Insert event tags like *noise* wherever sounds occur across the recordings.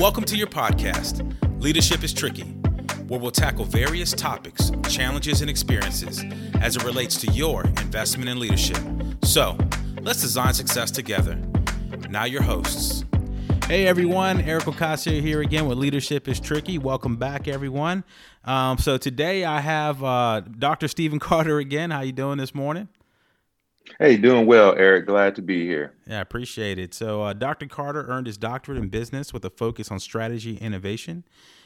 Welcome to your podcast, Leadership is Tricky, where we'll tackle various topics, challenges, and experiences as it relates to your investment in leadership. So, let's design success together. Now, your hosts. Hey everyone, Eric Ocasio here again with Leadership is Tricky. Welcome back, everyone. Um, so today I have uh, Dr. Stephen *laughs* Carter again. How you doing this morning? Hey, doing well, Eric. Glad to be here. Yeah, I appreciate it. So, uh, Dr. Carter earned his doctorate in business with a focus on strategy innovation.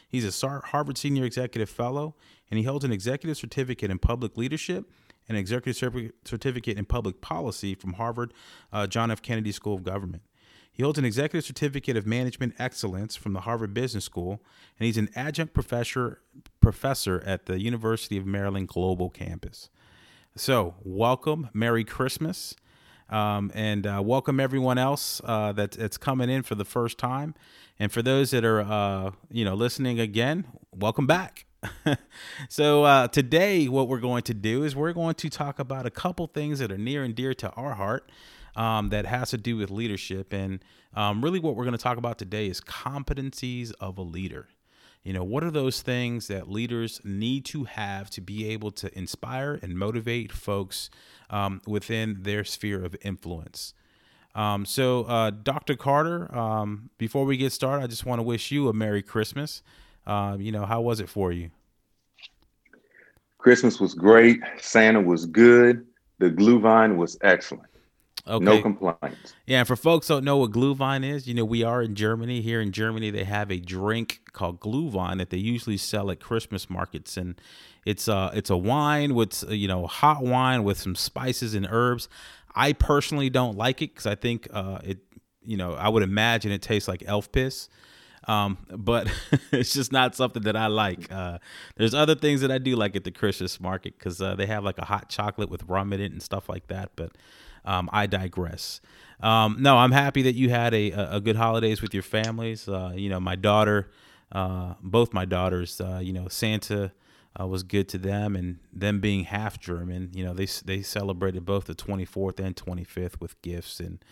He's a Harvard Senior Executive Fellow, and he holds an executive certificate in public leadership and executive certificate in public policy from Harvard uh, John F. Kennedy School of Government. He holds an executive certificate of management excellence from the Harvard Business School, and he's an adjunct professor professor at the University of Maryland Global Campus. So, welcome, Merry Christmas, um, and uh, welcome everyone else uh, that, that's coming in for the first time. And for those that are, uh, you know, listening again, welcome back. *laughs* so uh, today, what we're going to do is we're going to talk about a couple things that are near and dear to our heart. Um, that has to do with leadership, and um, really, what we're going to talk about today is competencies of a leader. You know, what are those things that leaders need to have to be able to inspire and motivate folks um, within their sphere of influence? Um, so, uh, Dr. Carter, um, before we get started, I just want to wish you a Merry Christmas. Uh, you know, how was it for you? Christmas was great. Santa was good. The Glühwein was excellent. Okay. No complaints. Yeah, and for folks don't know what Glühwein is, you know, we are in Germany. Here in Germany, they have a drink called Glühwein that they usually sell at Christmas markets, and it's uh it's a wine with you know hot wine with some spices and herbs. I personally don't like it because I think uh it you know I would imagine it tastes like elf piss. Um, but *laughs* it's just not something that I like. Uh, there's other things that I do like at the Christmas market because uh, they have like a hot chocolate with rum in it and stuff like that. But um, I digress. Um, no, I'm happy that you had a, a, good holidays with your families. Uh, you know, my daughter, uh, both my daughters, uh, you know, Santa uh, was good to them, and them being half German, you know, they they celebrated both the 24th and 25th with gifts, and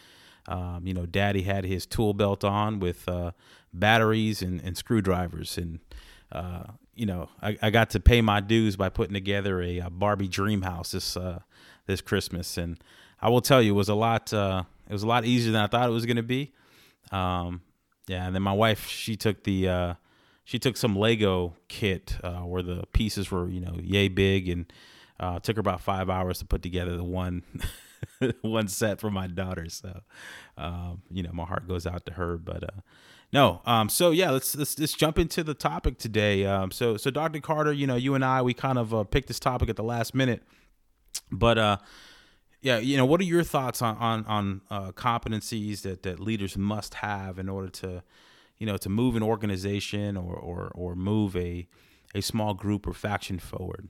um, you know, Daddy had his tool belt on with uh, batteries and, and screwdrivers, and uh, you know, I, I, got to pay my dues by putting together a, a Barbie dream house this this Christmas, and I will tell you, it was a lot. Uh, it was a lot easier than I thought it was going to be. Um, yeah, and then my wife, she took the, uh, she took some Lego kit uh, where the pieces were, you know, yay big, and uh, took her about five hours to put together the one, *laughs* one set for my daughter. So, um, you know, my heart goes out to her. But uh, no, um, so yeah, let's let's let's jump into the topic today. Um, so so Dr. Carter, you know, you and I, we kind of uh, picked this topic at the last minute, but uh yeah, you know, what are your thoughts on on, on uh, competencies that, that leaders must have in order to, you know, to move an organization or or, or move a a small group or faction forward?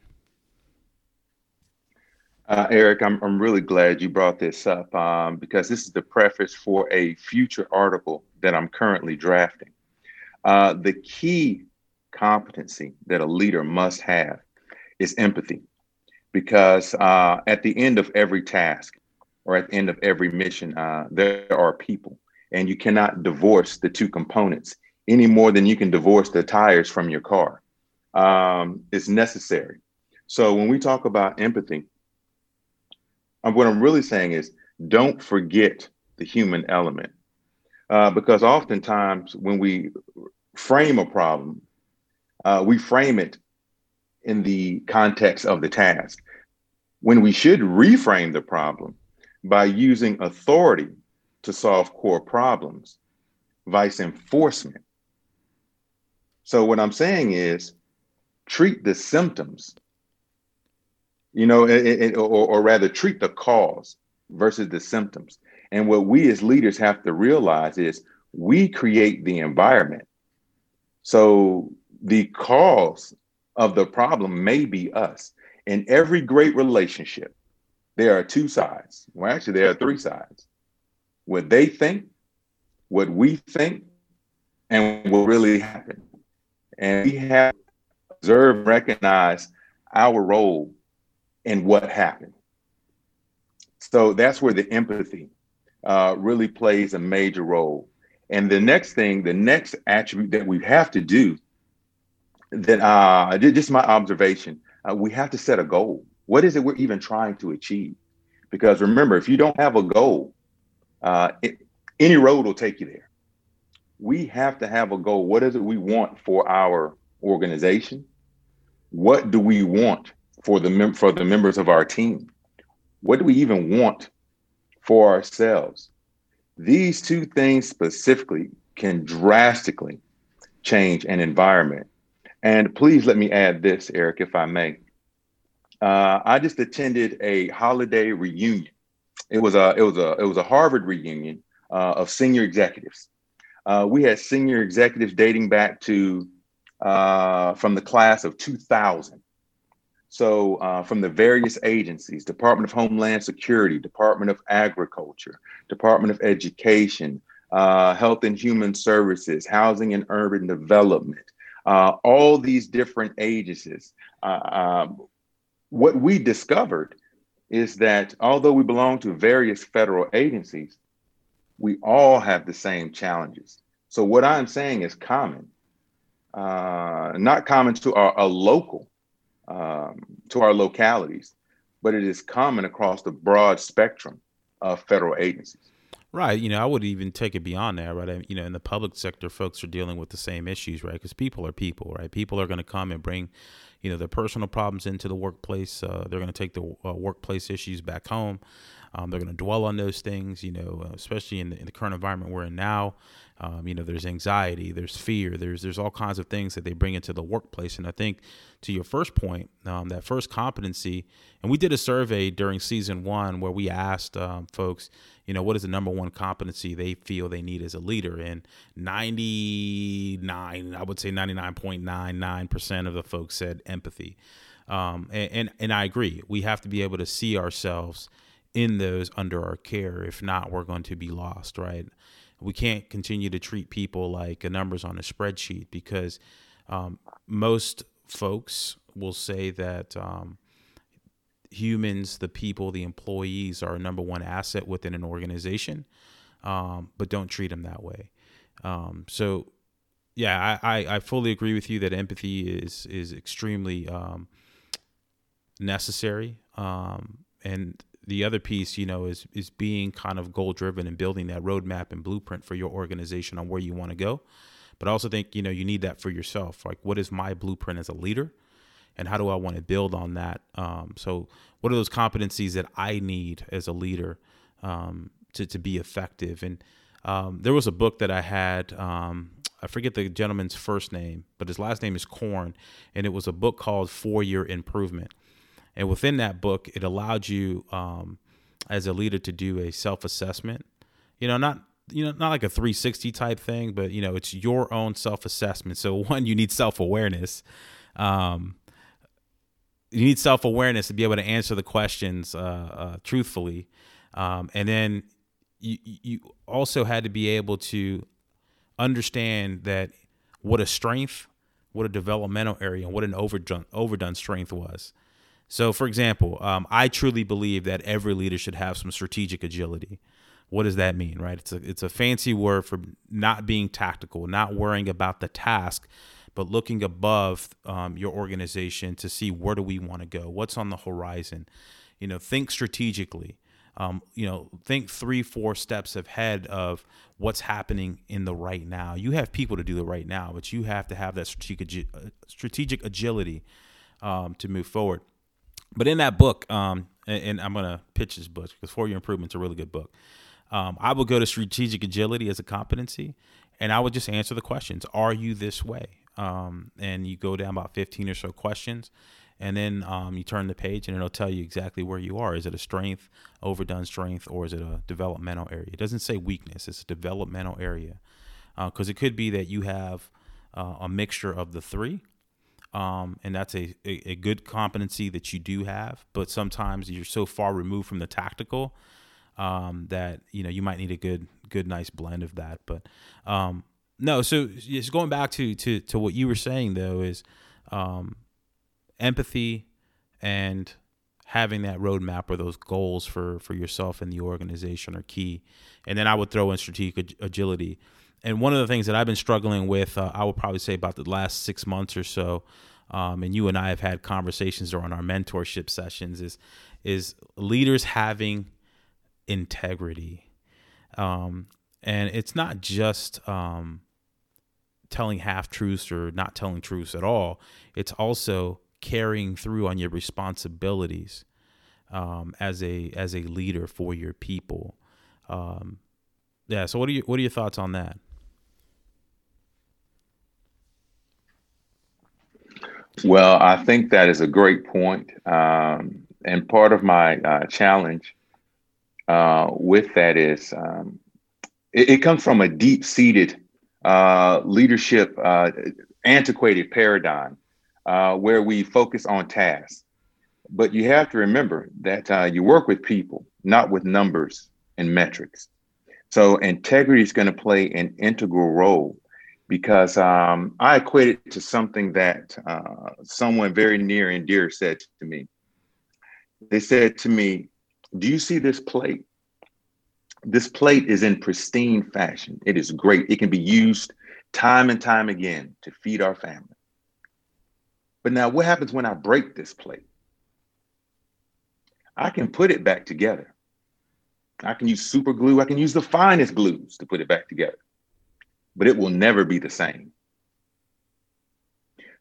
Uh, Eric, I'm I'm really glad you brought this up um, because this is the preface for a future article that I'm currently drafting. Uh, the key competency that a leader must have is empathy because uh, at the end of every task or at the end of every mission, uh, there are people, and you cannot divorce the two components any more than you can divorce the tires from your car. Um, it's necessary. So when we talk about empathy, uh, what I'm really saying is don't forget the human element. Uh, because oftentimes when we frame a problem, uh, we frame it in the context of the task when we should reframe the problem by using authority to solve core problems, vice enforcement. So, what I'm saying is treat the symptoms, you know, it, it, or, or rather treat the cause versus the symptoms. And what we as leaders have to realize is we create the environment. So, the cause of the problem may be us. In every great relationship, there are two sides. Well, actually, there are three sides what they think, what we think, and what really happened. And we have observed, recognize our role in what happened. So that's where the empathy uh, really plays a major role. And the next thing, the next attribute that we have to do, that uh, just my observation, uh, we have to set a goal. What is it we're even trying to achieve? Because remember, if you don't have a goal, uh, it, any road will take you there. We have to have a goal. What is it we want for our organization? What do we want for the mem- for the members of our team? What do we even want for ourselves? These two things specifically can drastically change an environment. And please let me add this, Eric, if I may. Uh, I just attended a holiday reunion. It was a it was a it was a Harvard reunion uh, of senior executives. Uh, we had senior executives dating back to uh, from the class of 2000. So, uh, from the various agencies Department of Homeland Security, Department of Agriculture, Department of Education, uh, Health and Human Services, Housing and Urban Development, uh, all these different agencies. Uh, um, what we discovered is that although we belong to various federal agencies, we all have the same challenges. So, what I'm saying is common, uh, not common to our, local um, to our localities, but it is common across the broad spectrum of federal agencies. Right. You know, I would even take it beyond that, right? You know, in the public sector, folks are dealing with the same issues, right? Because people are people, right? People are going to come and bring, you know, their personal problems into the workplace. Uh, they're going to take the uh, workplace issues back home. Um, they're going to dwell on those things, you know, uh, especially in the, in the, current environment we're in now. Um, you know, there's anxiety, there's fear, there's there's all kinds of things that they bring into the workplace. And I think to your first point, um, that first competency, and we did a survey during season one where we asked um, folks, you know, what is the number one competency they feel they need as a leader? And 99, I would say 99.99% of the folks said empathy. Um, and, and, and I agree. We have to be able to see ourselves in those under our care. If not, we're going to be lost, right? we can't continue to treat people like numbers on a spreadsheet because um, most folks will say that um, humans, the people, the employees are a number one asset within an organization, um, but don't treat them that way. Um, so, yeah, I, I, I, fully agree with you that empathy is is extremely um, necessary, um, and the other piece, you know, is is being kind of goal driven and building that roadmap and blueprint for your organization on where you want to go. But I also think you know you need that for yourself. Like, what is my blueprint as a leader, and how do I want to build on that? Um, so, what are those competencies that I need as a leader um, to to be effective? And um, there was a book that I had. Um, I forget the gentleman's first name, but his last name is Korn, and it was a book called For Your Improvement and within that book, it allowed you um, as a leader to do a self assessment. You know, not you know not like a 360 type thing, but you know it's your own self assessment. So *laughs* one, you need self awareness. Um, you need self awareness to be able to answer the questions uh, uh, truthfully, um, and then you you also had to be able to understand that what a strength, what a developmental area, and what an overdone overdone strength was. So, for example, um, I truly believe that every leader should have some strategic agility. What does that mean, right? It's a it's a fancy word for not being tactical, not worrying about the task, but looking above um, your organization to see where do we want to go, what's on the horizon. You know, think strategically. Um, you know, think three, four steps ahead of what's happening in the right now. You have people to do the right now, but you have to have that strategic uh, strategic agility um, to move forward. But in that book, um, and, and, I'm gonna pitch this book because Your Improvement's a really good book. Um, I would go to strategic agility as a competency, and I would just answer the questions: Are you this way? Um, and you go down about 15 or so questions, and then um, you turn the page, and it'll tell you exactly where you are. Is it a strength, overdone strength, or is it a developmental area? It doesn't say weakness; it's a developmental area, because uh, it could be that you have uh, a mixture of the three um, and that's a, a, a, good competency that you do have. But sometimes you're so far removed from the tactical um, that you know you might need a good good nice blend of that. But um, no, so just going back to to to what you were saying though is um, empathy and having that roadmap or those goals for for yourself and the organization are key. And then I would throw in strategic agility and one of the things that I've been struggling with, uh, I would probably say about the last six months or so, um, and you and I have had conversations during our mentorship sessions, is is leaders having integrity, um, and it's not just um, telling half truths or not telling truths at all. It's also carrying through on your responsibilities um, as a as a leader for your people. Um, yeah. So what are you what are your thoughts on that? Well, I think that is a great point. Um, and part of my uh, challenge uh, with that is um, it, it, comes from a deep seated uh, leadership, uh, antiquated paradigm uh, where we focus on tasks. But you have to remember that uh, you work with people, not with numbers and metrics. So integrity is going to play an integral role because um, I equate it to something that uh, someone very near and dear said to me. They said to me, Do you see this plate? This plate is in pristine fashion. It is great. It can be used time and time again to feed our family. But now, what happens when I break this plate? I can put it back together. I can use super glue. I can use the finest glues to put it back together but it will never be the same.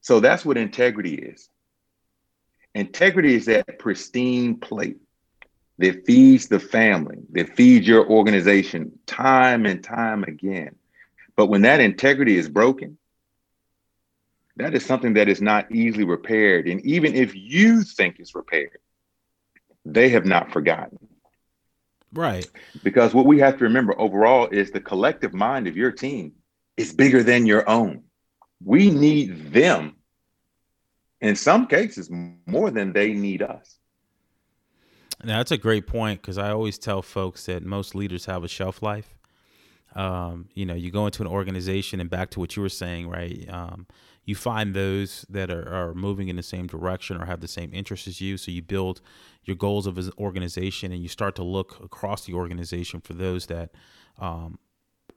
So that's what integrity is. Integrity is that pristine plate that feeds the family, that feeds your organization time and time again. But when that integrity is broken, that is something that is not easily repaired. And even if you think it's repaired, they have not forgotten. Right. Because what we have to remember overall is the collective mind of your team is bigger than your own. We need them in some cases more than they need us. Now, that's a great point because I always tell folks that most leaders have a shelf life. Um, you know, you go into an organization and back to what you were saying, right? Um, you find those that are, are moving in the same direction or have the same interests as you. So you build your goals of an organization and you start to look across the organization for those that um,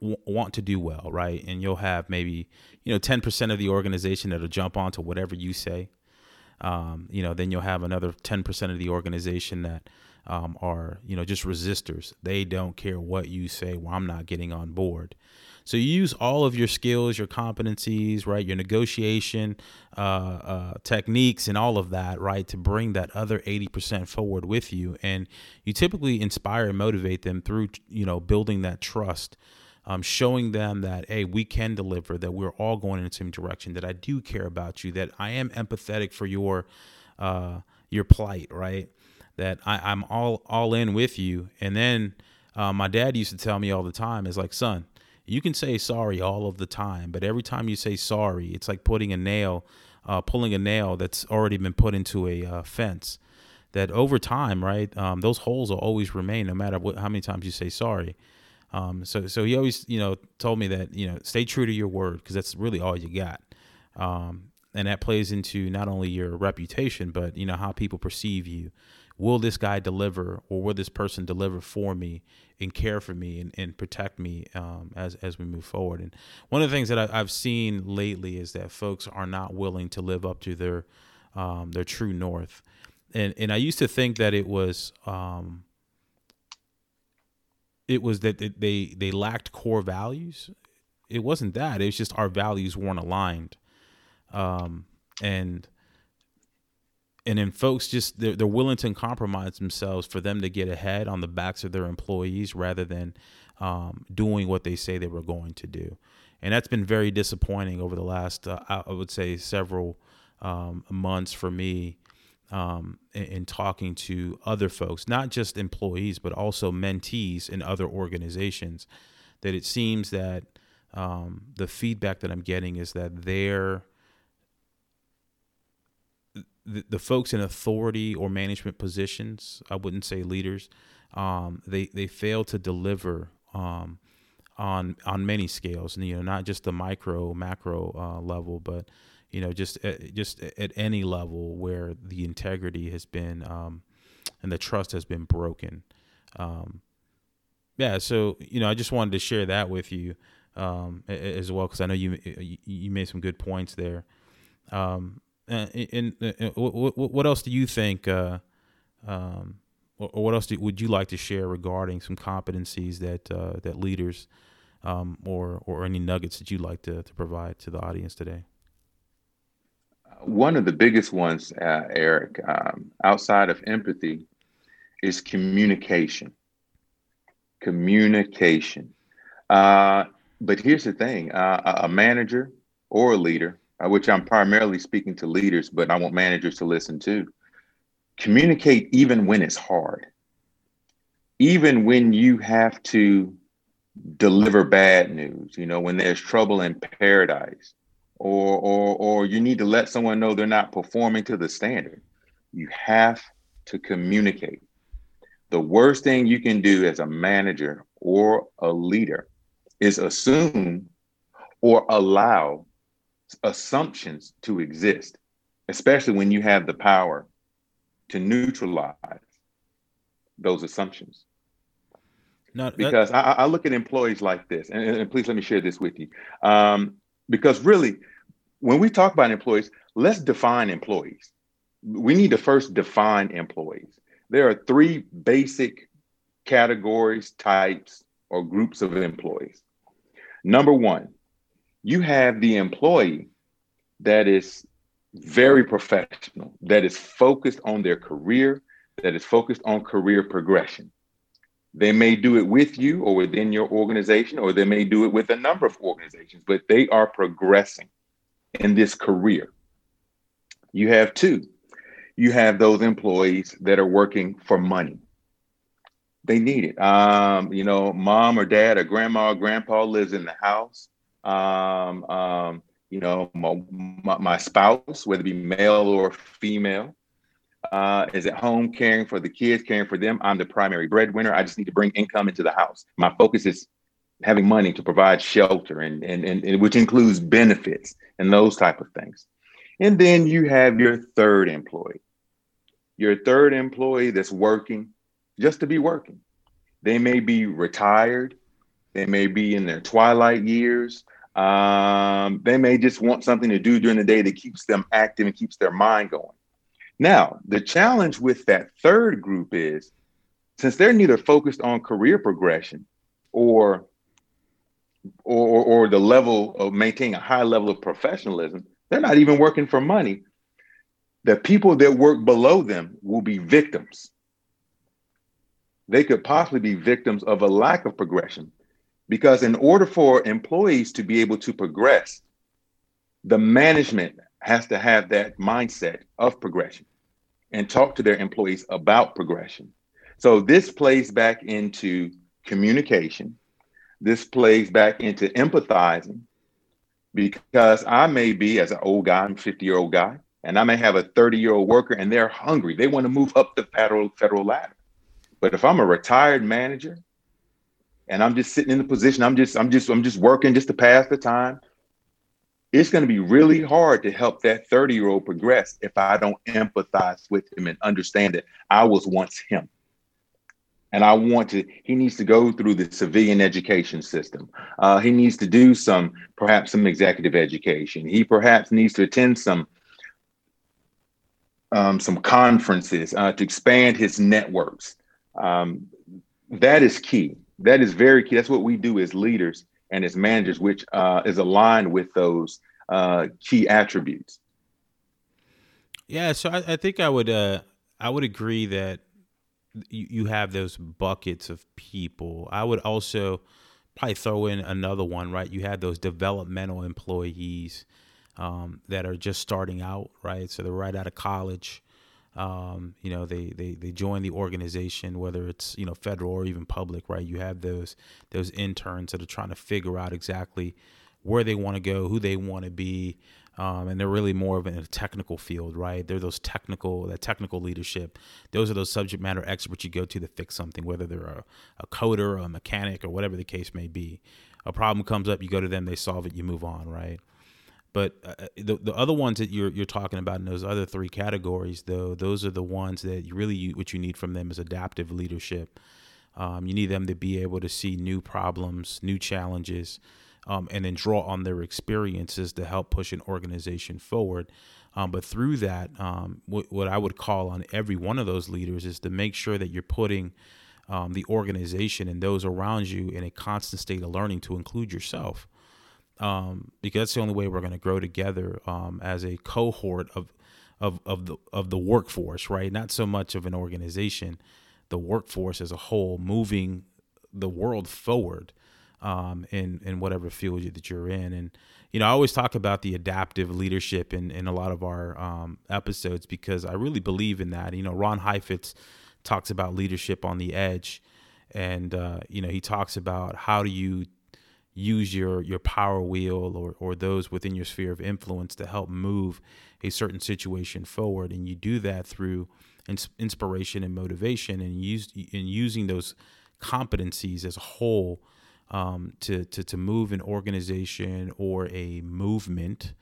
w- want to do well, right? And you'll have maybe you know ten percent of the organization that'll jump onto whatever you say. Um, you know, then you'll have another ten percent of the organization that um, are you know just resistors. They don't care what you say. Well, I'm not getting on board. So you use all of your skills, your competencies, right, your negotiation uh, uh, techniques, and all of that, right, to bring that other eighty percent forward with you. And you typically inspire and motivate them through, you know, building that trust um, showing them that hey we can deliver that we're all going in the same direction that i do care about you that i am empathetic for your uh, your plight right? That I, i'm all all in with you. And then uh, my dad used to tell me all the time is like son you can say sorry all of the time but every time you say sorry it's like putting a nail uh, pulling a nail that's already been put into a uh, fence. That over time right um, those holes will always remain no matter what how many times you say sorry um, so so he always you know told me that you know stay true to your word because that's really all you got. Um, and that plays into not only your reputation but you know how people perceive you. Will this guy deliver, or will this person deliver for me and care for me and, and protect me um, as as we move forward? And one of the things that I, have seen lately is that folks are not willing to live up to their um, their true north. And and I used to think that it was um, it was that they they lacked core values. It wasn't that. It was just our values weren't aligned, um, and and then folks just they're, they're willing to compromise themselves for them to get ahead on the backs of their employees rather than um, doing what they say they were going to do, and that's been very disappointing over the last uh, I would say several um, months for me um, in, in, talking to other folks, not just employees, but also mentees in other organizations, that it seems that um, the feedback that I'm getting is that they're the, the folks in authority or management positions, I wouldn't say leaders, um, they they fail to deliver um, on on many scales, you know not just the micro macro uh, level, but you know, just at, just at any level where the integrity has been um, and the trust has been broken. Um, yeah, so you know, I just wanted to share that with you um, as well because I know you you made some good points there. Um, and, and, what, what else do you think? Uh, um, or, what else do, would you like to share regarding some competencies that uh, that leaders um, or or any nuggets that you'd like to, to provide to the audience today? One of the biggest ones, uh, Eric, um, outside of empathy, is communication. Communication. Uh, but here's the thing uh, a manager or a leader, uh, which I'm primarily speaking to leaders, but I want managers to listen too. Communicate even when it's hard, even when you have to deliver bad news, you know, when there's trouble in paradise, or, or, or you need to let someone know they're not performing to the standard. You have to communicate. The worst thing you can do as a manager or a leader is assume or allow assumptions to exist, especially when you have the power to neutralize those assumptions. Not, because I, I, look at employees like this, and, and, please let me share this with you. Um, because really, when we talk about employees, let's define employees. We need to first define employees. There are three basic categories, types, or groups of employees. Number one, you have the employee that is very professional, that is focused on their career, that is focused on career progression. They may do it with you or within your organization, or they may do it with a number of organizations, but they are progressing in this career. You have two. You have those employees that are working for money they need it. Um, you know, mom or dad or grandma or grandpa lives in the house. Um, um, you know, my, my, my, spouse, whether it be male or female, uh, is at home caring for the kids, caring for them. I'm the primary breadwinner. I just need to bring income into the house. My focus is having money to provide shelter and, and, and, and which includes benefits and those type of things. And then you have your third employee. Your third employee that's working just to be working. They may be retired, they may be in their twilight years. Um, they may just want something to do during the day that keeps them active and keeps their mind going. Now, the challenge with that third group is since they're neither focused on career progression or or, or the level of maintaining a high level of professionalism, they're not even working for money. The people that work below them will be victims they could possibly be victims of a lack of progression. Because in order for employees to be able to progress, the management has to have that mindset of progression and talk to their employees about progression. So this plays back into communication. This plays back into empathizing because I may be, as an old guy, I'm 50 year old guy, and I may have a 30 year old worker and they're hungry. They want to move up the federal, federal ladder. But if I'm a retired manager and I'm just sitting in the position, I'm just, I'm just, I'm just working just to pass the time. It's going to be really hard to help that 30 year old progress if I don't empathize with him and understand that I was once him. And I want to, he needs to go through the civilian education system. Uh, he needs to do some, perhaps some executive education. He perhaps needs to attend some um, some conferences uh, to expand his networks. Um, that is key. That is very key. That's what we do as leaders and as managers, which uh, is aligned with those uh, key attributes. Yeah, so I, I think I would uh, I would agree that you, you have those buckets of people. I would also probably throw in another one, right? You have those developmental employees um, that are just starting out, right? So they're right out of college. Um, you know, they, they they join the organization, whether it's you know federal or even public, right? You have those those interns that are trying to figure out exactly where they want to go, who they want to be, um, and they're really more of a technical field, right? They're those technical, that technical leadership. Those are those subject matter experts you go to to fix something, whether they're a, a coder or a mechanic or whatever the case may be. A problem comes up, you go to them, they solve it, you move on, right? But uh, uh, the the other ones that you're you're talking about in those other three categories, though, those are the ones that you really what you need from them is adaptive leadership. Um, you need them to be able to see new problems, new challenges, um, and then draw on their experiences to help push an organization forward. Um, but through that, um, what, what, I would call on every one of those leaders is to make sure that you're putting um, the organization and those around you in a constant state of learning to include yourself. Um, because that's the only way we're going to grow together um, as a cohort of, of, of, the, of the workforce, right? Not so much of an organization, the workforce as a whole, moving the world forward um, in in whatever field that you're in. And you know, I always talk about the adaptive leadership in in a lot of our um, episodes because I really believe in that. You know, Ron Heifetz talks about leadership on the edge, and uh, you know, he talks about how do you use your your power wheel or or those within your sphere of influence to help move a certain situation forward, and you do that through ins- inspiration and motivation, and use in using those competencies as a whole um, to, to, to move an organization or a movement,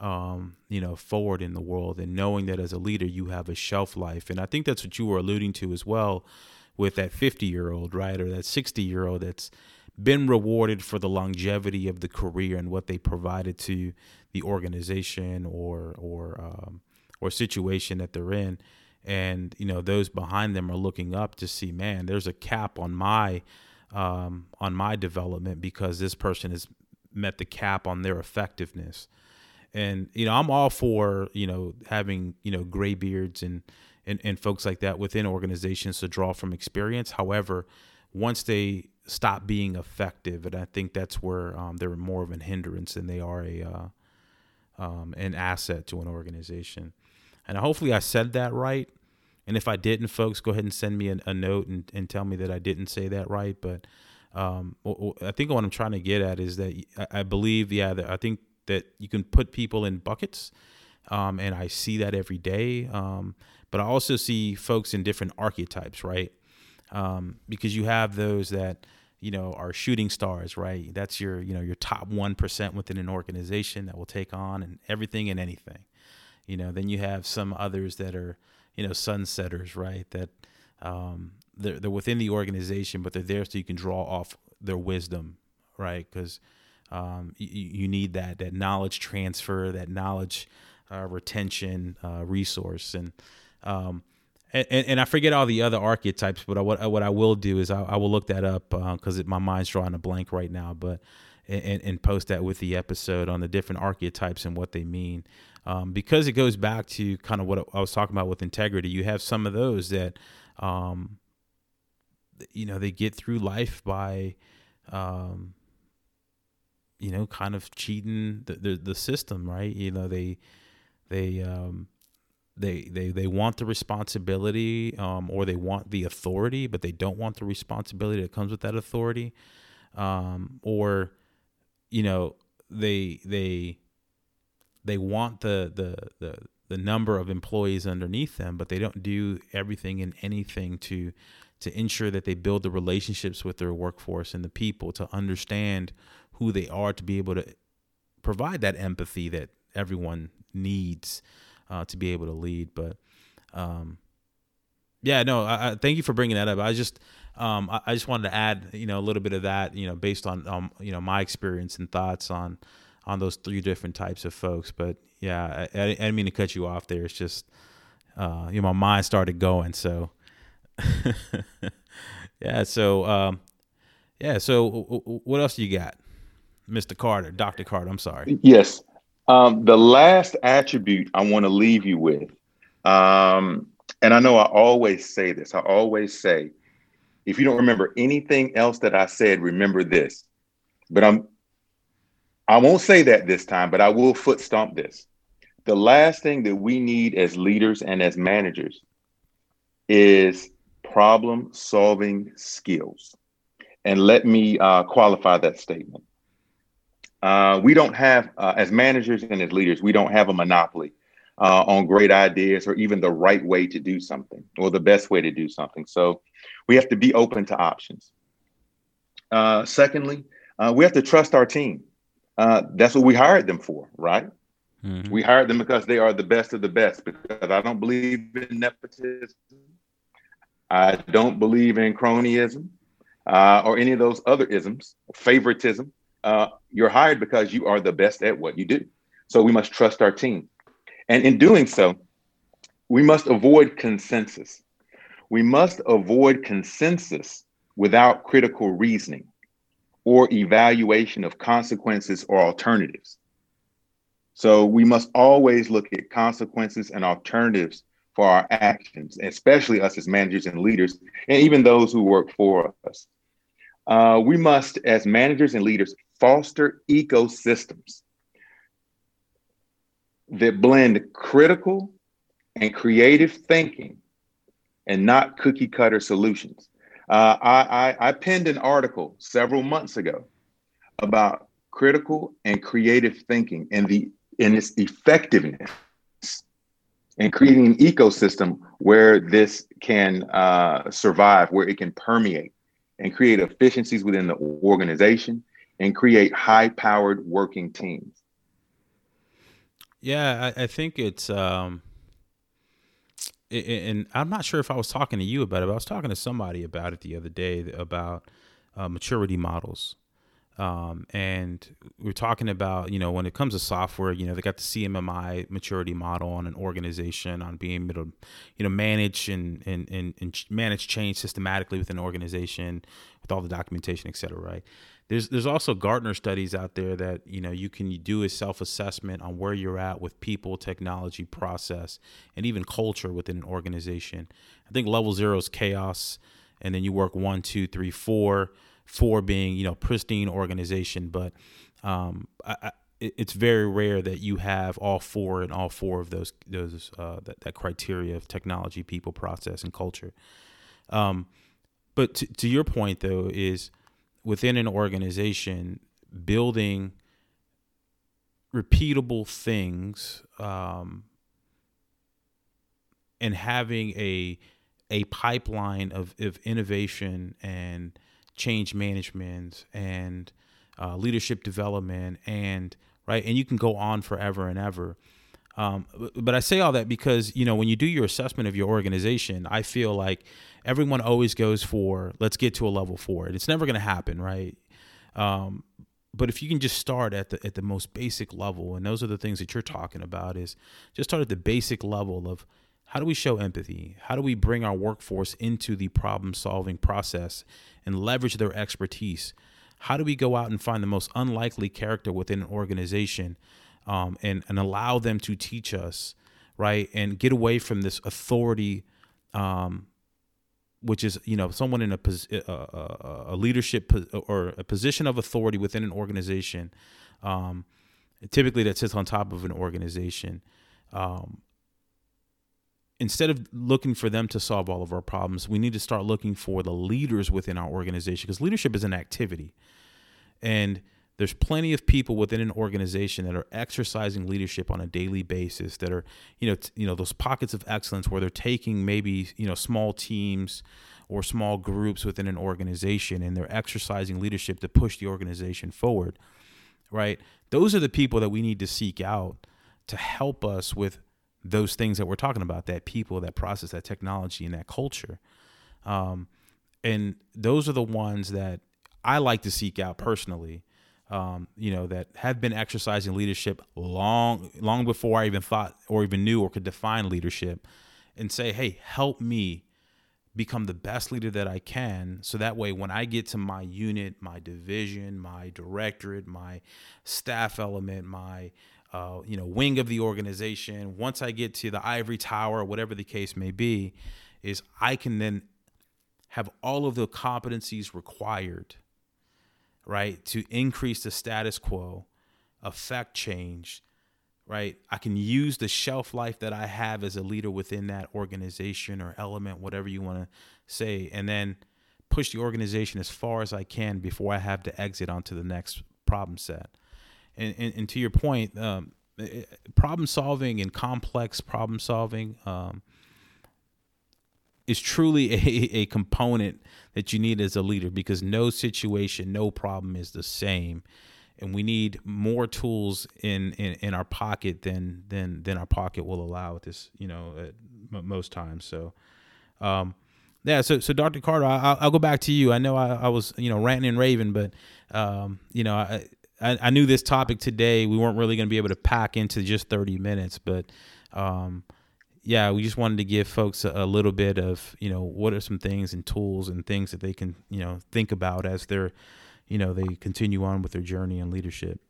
um, you know, forward in the world and knowing that as a leader, you have a shelf life. And I think that's what you were alluding to as well with that 50 year old, right? Or that 60 year old that's been rewarded for the longevity of the career and what they provided to the organization or, or, um, or situation that they're in and you know those behind them are looking up to see man there's a cap on my um, on my development because this person has met the cap on their effectiveness. And you know, I'm all for you know having you know gray beards and and, and folks like that within organizations to draw from experience. However, once they stop being effective, and I think that's where um, they're more of an hindrance than they are a uh, um, an asset to an organization. And hopefully, I said that right. And if I didn't, folks, go ahead and send me a, note and, and tell me that I didn't say that right. But um, I think what I'm trying to get at is that I believe, yeah, I think that you can put people in buckets, um, and I see that every day. Um, but I also see folks in different archetypes, right? Um, because you have those that you know are shooting stars, right? That's your you know your top one percent within an organization that will take on and everything and anything. You know, then you have some others that are you know sunsetters, right? That um, they're they're within the organization, but they're there so you can draw off their wisdom, right? Because um, you, you, need that that knowledge transfer, that knowledge uh, retention uh, resource, and, um, and and I forget all the other archetypes, but what what I will do is I, I will look that up because uh, my mind's drawing a blank right now, but and, and post that with the episode on the different archetypes and what they mean um, because it goes back to kind of what I was talking about with integrity. You have some of those that, um, you know, they get through life by, um, you know, kind of cheating the, the, the system, right? You know, they they um, they they they want the responsibility um, or they want the authority, but they don't want the responsibility that comes with that authority, um, or you know, they they they want the the the the number of employees underneath them, but they don't do everything and anything to to ensure that they build the relationships with their workforce and the people to understand who they are to be able to provide that empathy that everyone needs uh, to be able to lead. But um, yeah, no, I, I, thank you for bringing that up. I just um, I, I, just wanted to add you know a little bit of that you know based on um, you know my experience and thoughts on on those three different types of folks. But yeah, I, I didn't mean to cut you off there. It's just, uh, you know, my mind started going. So, *laughs* yeah. So, um, yeah. So, what else do you got, Mr. Carter, Dr. Carter? I'm sorry. Yes. Um, the last attribute I want to leave you with, um, and I know I always say this. I always say, if you don't remember anything else that I said, remember this. But I'm I won't say that this time, but I will foot stomp this. The last thing that we need as leaders and as managers is problem solving skills. And let me uh, qualify that statement. Uh, we don't have, uh, as managers and as leaders, we don't have a monopoly uh, on great ideas or even the right way to do something or the best way to do something. So we have to be open to options. Uh, secondly, uh, we have to trust our team. Uh, that's what we hired them for, right? Mm-hmm. We hired them because they are the best of the best. Because I don't believe in nepotism, I don't believe in cronyism uh, or any of those other isms, favoritism. Uh, you're hired because you are the best at what you do. So we must trust our team. And in doing so, we must avoid consensus. We must avoid consensus without critical reasoning or evaluation of consequences or alternatives. So we must always look at consequences and alternatives for our actions, especially us as managers and leaders, and even those who work for us. Uh, we must, as managers and leaders, foster ecosystems that blend critical and creative thinking and not cookie cutter solutions. Uh, I, I, I penned an article several months ago about critical and creative thinking and the and its effectiveness in creating an ecosystem where this can uh, survive, where it can permeate and create efficiencies within the organization and create high powered working teams. Yeah, I, I think it's um, and I'm not sure if I was talking to you about it, but I was talking to somebody about it the other day about uh, maturity models. Um, and we're talking about, you know, when it comes to software, you know, they got the CMMI maturity model on an organization on being able to, you know, manage and, and, and, and manage change systematically within an organization with all the documentation, et cetera, right? There's there's also Gartner studies out there that you know you can do a self assessment on where you're at with people, technology, process, and even culture within an organization. I think level zero is chaos, and then you work one, two, three, four. Four being you know pristine organization, but um, I, I, it's very rare that you have all four and all four of those those uh, that, that criteria of technology, people, process, and culture. Um, but to, to your point though is within an organization building repeatable things um, and having a a pipeline of, of innovation and change management and uh, leadership development and right and you can go on forever and ever um, but I say all that because you know when you do your assessment of your organization, I feel like everyone always goes for let's get to a level four. It's never going to happen, right? Um, but if you can just start at the at the most basic level, and those are the things that you're talking about, is just start at the basic level of how do we show empathy? How do we bring our workforce into the problem solving process and leverage their expertise? How do we go out and find the most unlikely character within an organization um, and and allow them to teach us, right? And get away from this authority, um, which is you know someone in a, a, a leadership or a position of authority within an organization, um, typically that sits on top of an organization. Um, instead of looking for them to solve all of our problems, we need to start looking for the leaders within our organization because leadership is an activity, and there's plenty of people within an organization that are exercising leadership on a daily basis that are you know t- you know those pockets of excellence where they're taking maybe you know small teams or small groups within an organization and they're exercising leadership to push the organization forward right? Those are the people that we need to seek out to help us with those things that we're talking about that people that process that technology and that culture. Um, and those are the ones that i like to seek out personally um, you know, that have been exercising leadership long, long before I even thought or even knew or could define leadership, and say, hey, help me become the best leader that I can. So that way, when I get to my unit, my division, my directorate, my staff element, my uh, you know wing of the organization, once I get to the ivory tower, whatever the case may be, is I can then have all of the competencies required right, to increase the status quo, affect change, right? I can use the shelf life that I have as a leader within that organization or element, whatever you want to say, and then push the organization as far as I can before I have to exit onto the next problem set. And, and, and to your point, um, eh, eh, problem solving and complex problem solving um, is truly a, *laughs* a component that you need as a leader because no situation, no problem is the same. And we need more tools in, in, in our pocket than, than, than our pocket will allow at this, you know, at m- most times. So, um, yeah. So, so Dr. Carter, I, will go back to you. I know I, I was, you know, ranting and raving, but, um, you know, I, I, I, knew this topic today we weren't really going to be able to pack into just 30 minutes, but um, yeah, we just wanted to give folks a, a, little bit of you know what are some things and tools and things that they can you know think about as they're you know they continue on with their journey in leadership.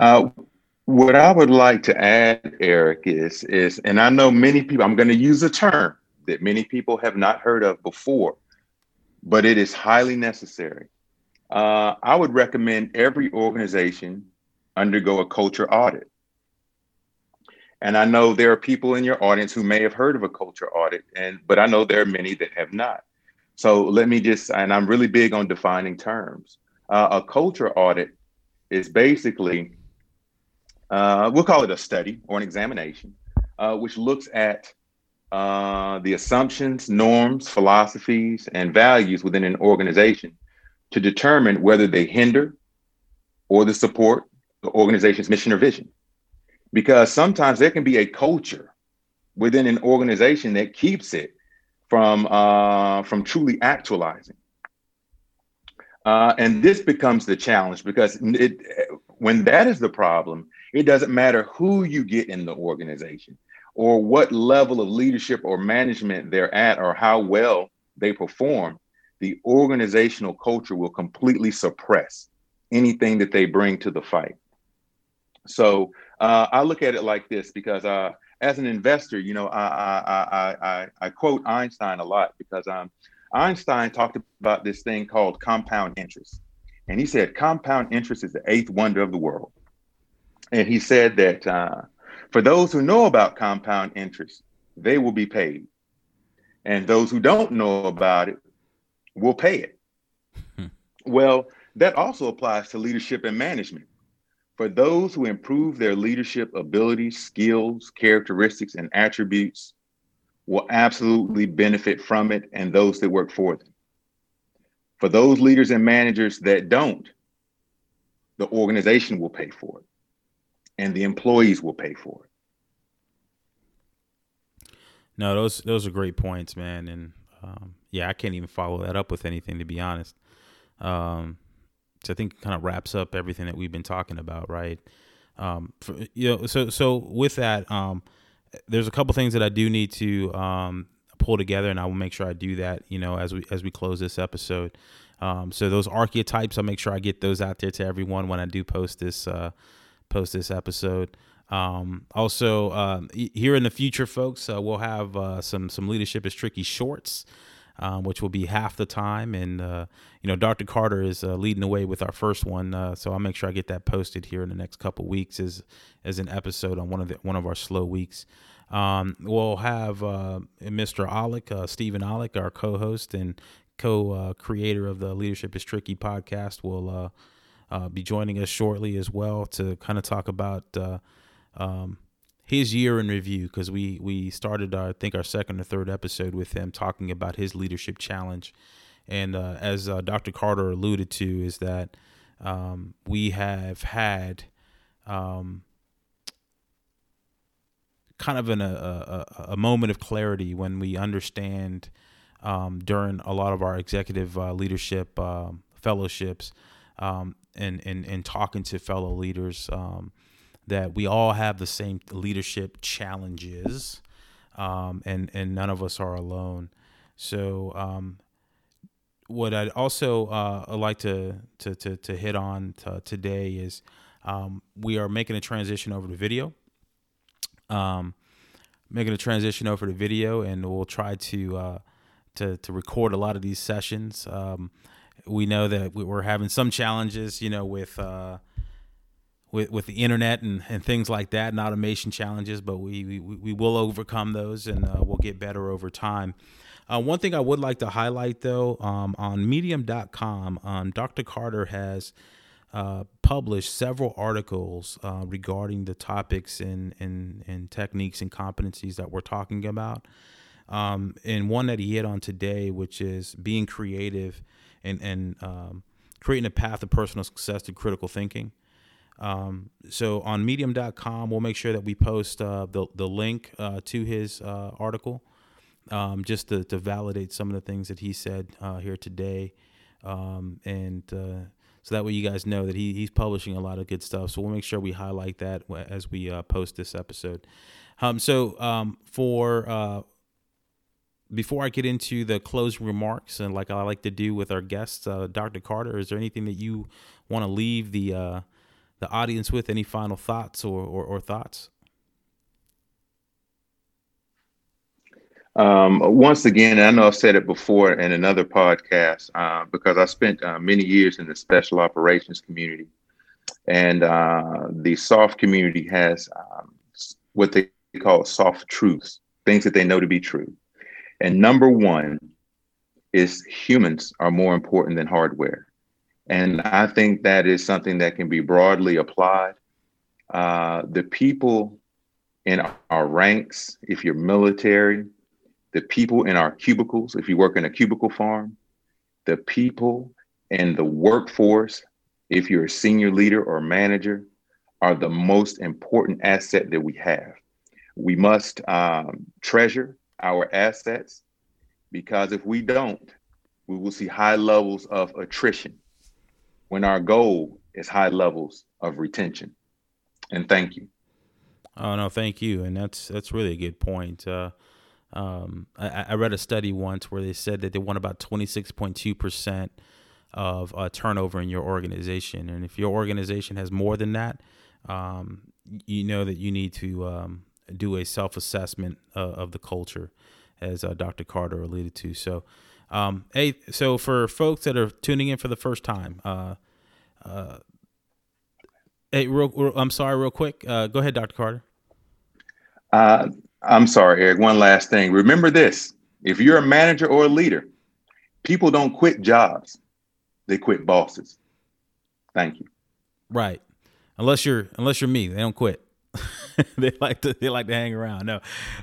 Uh, what I would like to add, Eric, is is, and I know many people. I'm going to use a term that many people have not heard of before, but it is highly necessary. Uh, I would recommend every organization undergo a culture audit. And I know there are people in your audience who may have heard of a culture audit, and but I know there are many that have not. So let me just, and I'm really big on defining terms. Uh, a culture audit is basically, uh, we'll call it a study or an examination, uh, which looks at uh, the assumptions, norms, philosophies, and values within an organization to determine whether they hinder or the support the organization's mission or vision. Because sometimes there can be a culture within an organization that keeps it from uh, from truly actualizing. Uh, and this becomes the challenge because it, when that is the problem, it doesn't matter who you get in the organization or what level of leadership or management they're at or how well they perform. The organizational culture will completely suppress anything that they bring to the fight. So uh, I look at it like this because uh, as an investor, you know, I, I, I, I, quote Einstein a lot because um, Einstein talked about this thing called compound interest. And he said compound interest is the eighth wonder of the world. And he said that uh, for those who know about compound interest, they will be paid. And those who don't know about it will pay it. Hmm. well, that also applies to leadership and management. For those who improve their leadership abilities, skills, characteristics, and attributes will absolutely benefit from it, and those that work for them. For those leaders and managers that don't, the organization will pay for it, and the employees will pay for it. No, those those are great points, man, and um, yeah, I can't even follow that up with anything to be honest. Um, I think kind of wraps up everything that we've been talking about, right? Um, for, you know, so so with that, um, there's a couple things that I do need to um, pull together, and I will make sure I do that. You know, as we as we close this episode. Um, so those archetypes, I'll make sure I get those out there to everyone when I do post this uh, post this episode. Um, also, uh, here in the future, folks, uh, we'll have uh, some some leadership is tricky shorts um, which will be half the time. And uh, you know, Dr. Carter is uh, leading the way with our first one, uh, so I'll make sure I get that posted here in the next couple weeks as as an episode on one of the, one of our slow weeks. Um, we'll have uh, Mr. Alec, uh, Stephen Alec, our co-host and co-creator of the Leadership is Tricky podcast, will uh, be joining us shortly as well to kind of talk about. Um, his year in review because we we started our, I think our second or third episode with him talking about his leadership challenge, and uh, as uh, Dr. Carter alluded to, is that um, we have had um, kind of an, a, a, a moment of clarity when we understand um, during a lot of our executive uh, leadership um, fellowships um, and, and and talking to fellow leaders um, that we all have the same leadership challenges, um, and and none of us are alone. So, um, what I'd also uh, like to, to to to hit on today is um, we are making a transition over to video. Um, making a transition over to video, and we'll try to uh, to to record a lot of these sessions. Um, we know that we're having some challenges, you know, with uh, with, with the internet and, and things like that and automation challenges, but we, we, we will overcome those and uh, we'll get better over time. Uh, one thing I would like to highlight though um, on medium.com, um, Dr. Carter has uh, published several articles uh, regarding the topics and, and, and techniques and competencies that we're talking about. Um, and one that he hit on today, which is being creative and, and um, creating a path of personal success through critical thinking. Um, so on medium.com, we'll make sure that we post uh, the, the link uh, to his uh, article um, just to, to validate some of the things that he said uh, here today. um, and uh, so that way you guys know that he, he's publishing a lot of good stuff. So we'll make sure we highlight that as we uh, post this episode. Um, so um, for before I get into the closing remarks, and like I like to do with our guests, Dr. Carter, is there anything that you want to leave the the audience with? Any final thoughts or, or, or thoughts? Um, once again, I know I've said it before in another podcast uh, because I spent uh, many years in the special operations community, and uh, the SOF community has um, what they call SOF truths, things that they know to be true. And number one is humans are more important than hardware. And I think that is something that can be broadly applied. Uh, the people in our ranks, if you're military, the people in our cubicles, if you work in a cubicle farm, the people in the workforce, if you're a senior leader or manager, are the most important asset that we have. We must um, treasure our assets because if we don't, we will see high levels of attrition when our goal is high levels of retention. And thank you. Oh no, thank you, and that's that's really a good point. Uh, um, I, I, read a study once where they said that they want about 26.2% of uh, turnover in your organization. And if your organization has more than that, um, you know that you need to um, do a self assessment uh, of the culture, as uh, Dr. Carter alluded to. So, um, hey, so for folks that are tuning in for the first time, uh, uh, hey, real, real, I'm sorry, real quick. Uh, go ahead, Dr. Carter. I'm sorry, Eric. One last thing. Remember this if you're a manager or a leader, people don't quit jobs, they quit bosses. Thank you. Right. Unless you're unless you're me, they don't quit. *laughs* they like to they like to hang around. No,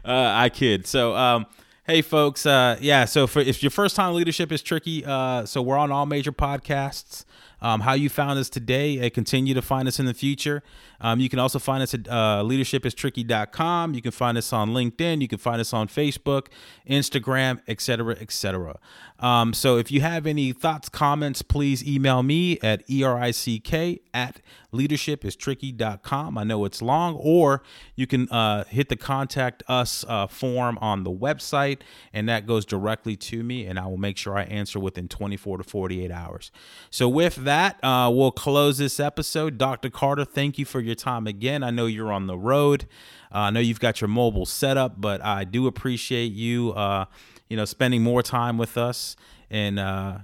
uh, I kid. So um, hey folks, uh, yeah. So for if your first time leadership is tricky, uh, so we're on all major podcasts um, how you found us today and continue to find us in the future. Um, you can also find us at uh, leadershipistricky.com. You can find us on LinkedIn. You can find us on Facebook, Instagram, etc., etc. Um, so if you have any thoughts, comments, please email me at erick at leadershipistricky.com. I know it's long, or you can uh, hit the contact us uh, form on the website, and that goes directly to me, and I will make sure I answer within 24 to 48 hours. So, with that, uh, we'll close this episode. Dr. Carter, thank you for your time again. I know you're on the road. Uh, I know you've got your mobile setup, but I do appreciate you, uh, you know, spending more time with us and uh,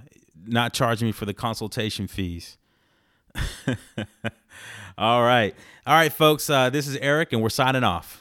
not charging me for the consultation fees. *laughs* All right. All right, folks. Uh, this is Eric, and we're signing off.